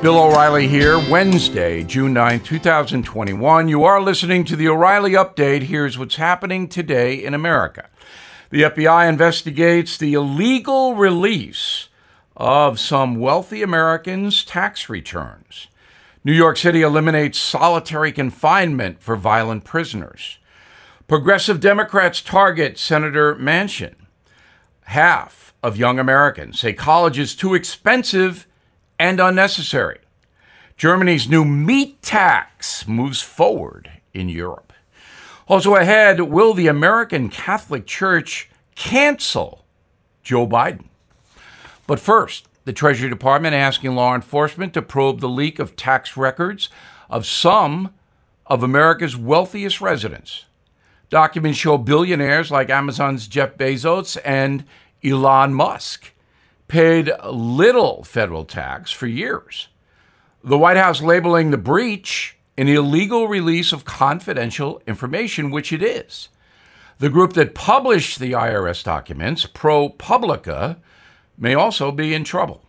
Bill O'Reilly here, Wednesday, June 9, 2021. You are listening to the O'Reilly Update. Here's what's happening today in America. The FBI investigates the illegal release of some wealthy Americans' tax returns. New York City eliminates solitary confinement for violent prisoners. Progressive Democrats target Senator Manchin. Half of young Americans say college is too expensive and unnecessary. Germany's new meat tax moves forward in Europe. Also ahead, will the American Catholic Church cancel Joe Biden? But first, the Treasury Department asking law enforcement to probe the leak of tax records of some of America's wealthiest residents. Documents show billionaires like Amazon's Jeff Bezos and Elon Musk paid little federal tax for years. The White House labeling the breach an illegal release of confidential information, which it is. The group that published the IRS documents, ProPublica, may also be in trouble.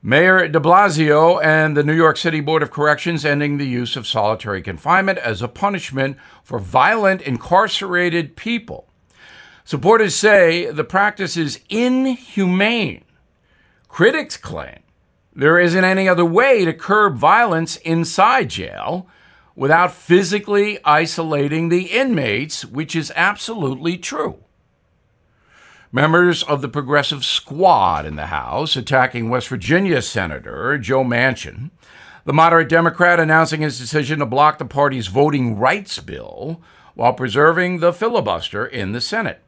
Mayor de Blasio and the New York City Board of Corrections ending the use of solitary confinement as a punishment for violent incarcerated people. Supporters say the practice is inhumane. Critics claim there isn't any other way to curb violence inside jail without physically isolating the inmates, which is absolutely true. Members of the Progressive Squad in the House attacking West Virginia Senator Joe Manchin, the moderate Democrat announcing his decision to block the party's voting rights bill while preserving the filibuster in the Senate.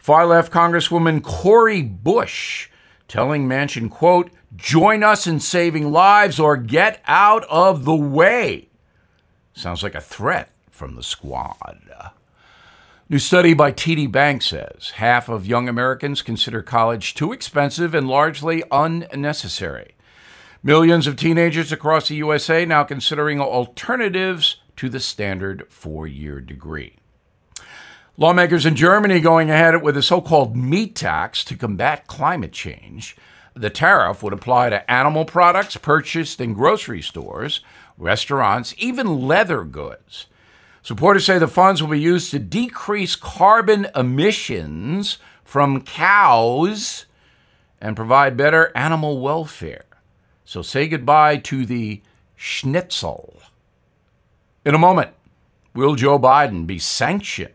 Far left Congresswoman Cori Bush telling Manchin, quote, join us in saving lives or get out of the way. Sounds like a threat from the squad. New study by TD Bank says half of young Americans consider college too expensive and largely unnecessary. Millions of teenagers across the USA now considering alternatives to the standard four year degree. Lawmakers in Germany going ahead with a so called meat tax to combat climate change. The tariff would apply to animal products purchased in grocery stores, restaurants, even leather goods. Supporters say the funds will be used to decrease carbon emissions from cows and provide better animal welfare. So say goodbye to the schnitzel. In a moment, will Joe Biden be sanctioned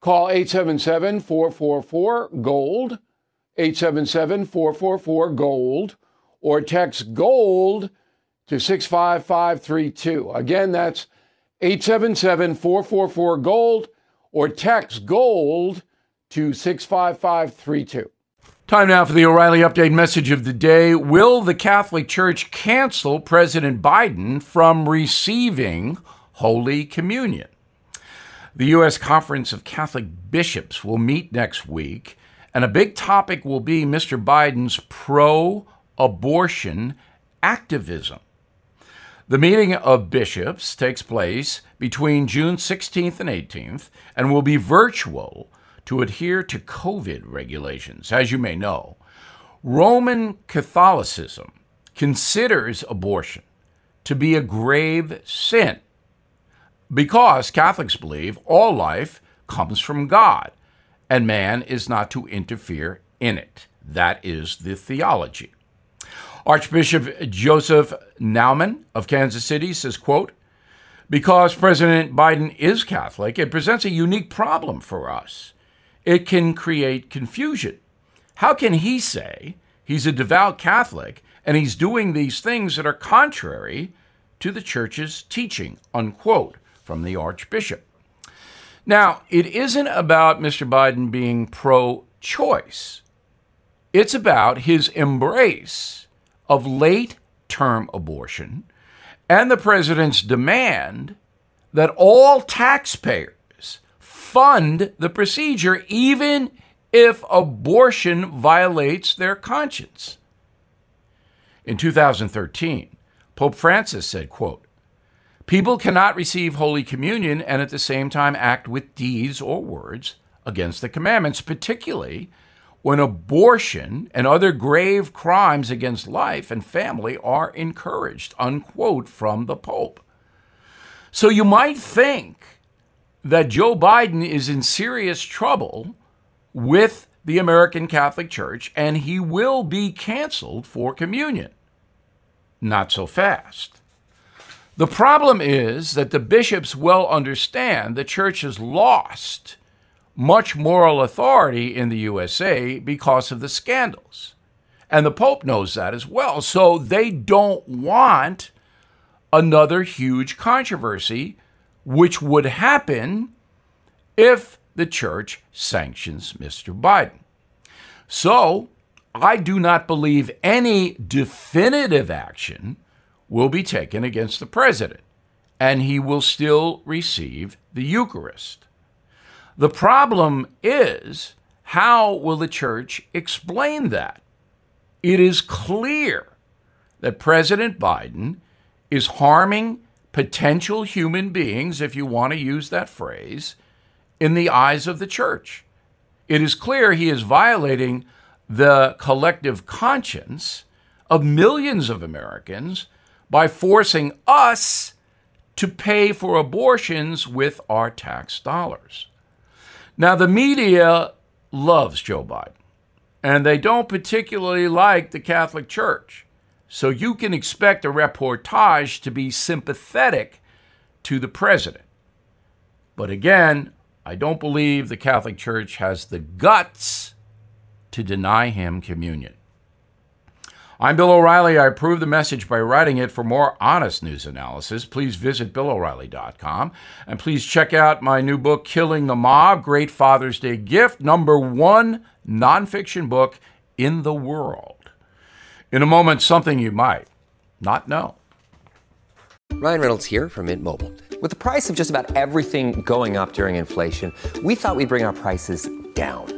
Call 877 444 GOLD, 877 444 GOLD, or text GOLD to 65532. Again, that's 877 444 GOLD, or text GOLD to 65532. Time now for the O'Reilly Update message of the day. Will the Catholic Church cancel President Biden from receiving Holy Communion? The U.S. Conference of Catholic Bishops will meet next week, and a big topic will be Mr. Biden's pro abortion activism. The meeting of bishops takes place between June 16th and 18th and will be virtual to adhere to COVID regulations. As you may know, Roman Catholicism considers abortion to be a grave sin because Catholics believe all life comes from God and man is not to interfere in it. That is the theology. Archbishop Joseph Naumann of Kansas City says, quote, because President Biden is Catholic, it presents a unique problem for us. It can create confusion. How can he say he's a devout Catholic and he's doing these things that are contrary to the church's teaching? Unquote, from the Archbishop. Now, it isn't about Mr. Biden being pro choice, it's about his embrace of late term abortion and the president's demand that all taxpayers fund the procedure, even if abortion violates their conscience. In 2013, Pope Francis said, quote, People cannot receive Holy Communion and at the same time act with deeds or words against the commandments, particularly when abortion and other grave crimes against life and family are encouraged, unquote, from the Pope. So you might think that Joe Biden is in serious trouble with the American Catholic Church and he will be canceled for communion. Not so fast. The problem is that the bishops well understand the church has lost much moral authority in the USA because of the scandals. And the Pope knows that as well. So they don't want another huge controversy, which would happen if the church sanctions Mr. Biden. So I do not believe any definitive action will be taken against the president, and he will still receive the Eucharist. The problem is how will the church explain that? It is clear that President Biden is harming potential human beings, if you want to use that phrase, in the eyes of the church. It is clear he is violating the collective conscience of millions of Americans by forcing us to pay for abortions with our tax dollars. Now, the media loves Joe Biden, and they don't particularly like the Catholic Church. So you can expect a reportage to be sympathetic to the president. But again, I don't believe the Catholic Church has the guts to deny him communion. I'm Bill O'Reilly. I approve the message by writing it. For more honest news analysis, please visit BillO'Reilly.com. And please check out my new book, Killing the Mob Great Father's Day Gift, number one nonfiction book in the world. In a moment, something you might not know. Ryan Reynolds here from Mint Mobile. With the price of just about everything going up during inflation, we thought we'd bring our prices down.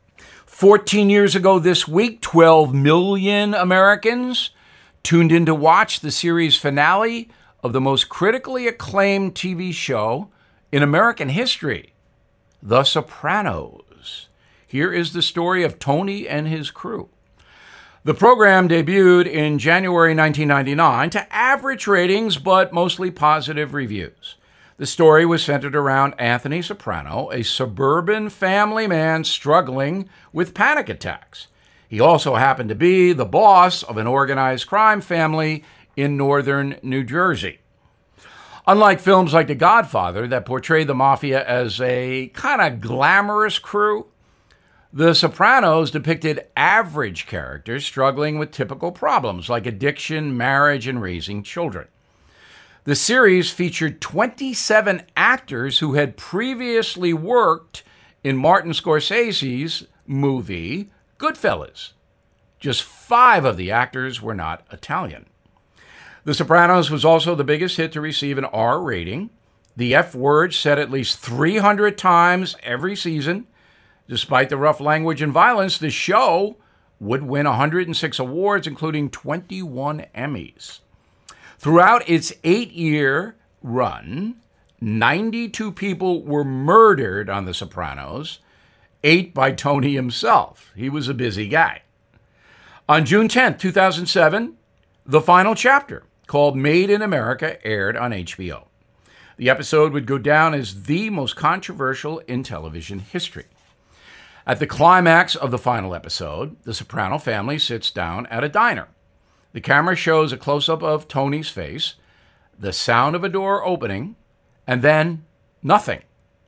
14 years ago this week, 12 million Americans tuned in to watch the series finale of the most critically acclaimed TV show in American history, The Sopranos. Here is the story of Tony and his crew. The program debuted in January 1999 to average ratings but mostly positive reviews. The story was centered around Anthony Soprano, a suburban family man struggling with panic attacks. He also happened to be the boss of an organized crime family in northern New Jersey. Unlike films like The Godfather that portray the mafia as a kind of glamorous crew, The Sopranos depicted average characters struggling with typical problems like addiction, marriage, and raising children. The series featured 27 actors who had previously worked in Martin Scorsese's movie Goodfellas. Just five of the actors were not Italian. The Sopranos was also the biggest hit to receive an R rating. The F word said at least 300 times every season. Despite the rough language and violence, the show would win 106 awards, including 21 Emmys. Throughout its eight year run, 92 people were murdered on The Sopranos, eight by Tony himself. He was a busy guy. On June 10, 2007, the final chapter, called Made in America, aired on HBO. The episode would go down as the most controversial in television history. At the climax of the final episode, the Soprano family sits down at a diner. The camera shows a close up of Tony's face, the sound of a door opening, and then nothing.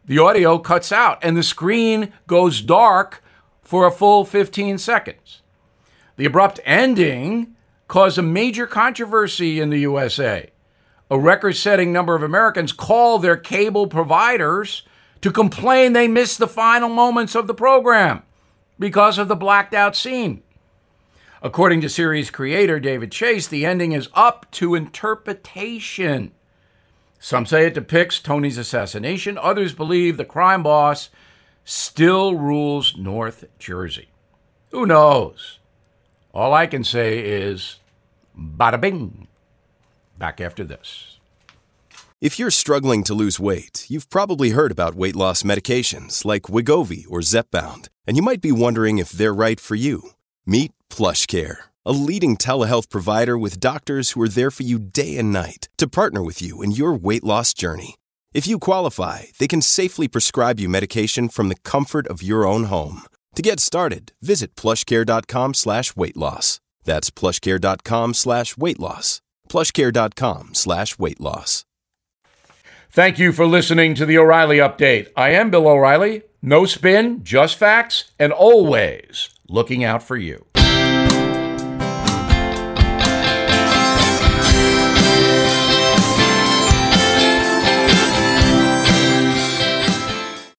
The audio cuts out, and the screen goes dark for a full 15 seconds. The abrupt ending caused a major controversy in the USA. A record setting number of Americans called their cable providers to complain they missed the final moments of the program because of the blacked out scene. According to series creator David Chase, the ending is up to interpretation. Some say it depicts Tony's assassination, others believe the crime boss still rules North Jersey. Who knows? All I can say is bada bing. Back after this. If you're struggling to lose weight, you've probably heard about weight loss medications like Wegovy or Zepbound, and you might be wondering if they're right for you. Meet PlushCare, a leading telehealth provider with doctors who are there for you day and night to partner with you in your weight loss journey. If you qualify, they can safely prescribe you medication from the comfort of your own home. To get started, visit plushcare.com slash weight loss. That's plushcare.com slash weight loss. plushcare.com slash weight loss. Thank you for listening to the O'Reilly Update. I am Bill O'Reilly. No spin, just facts, and always looking out for you.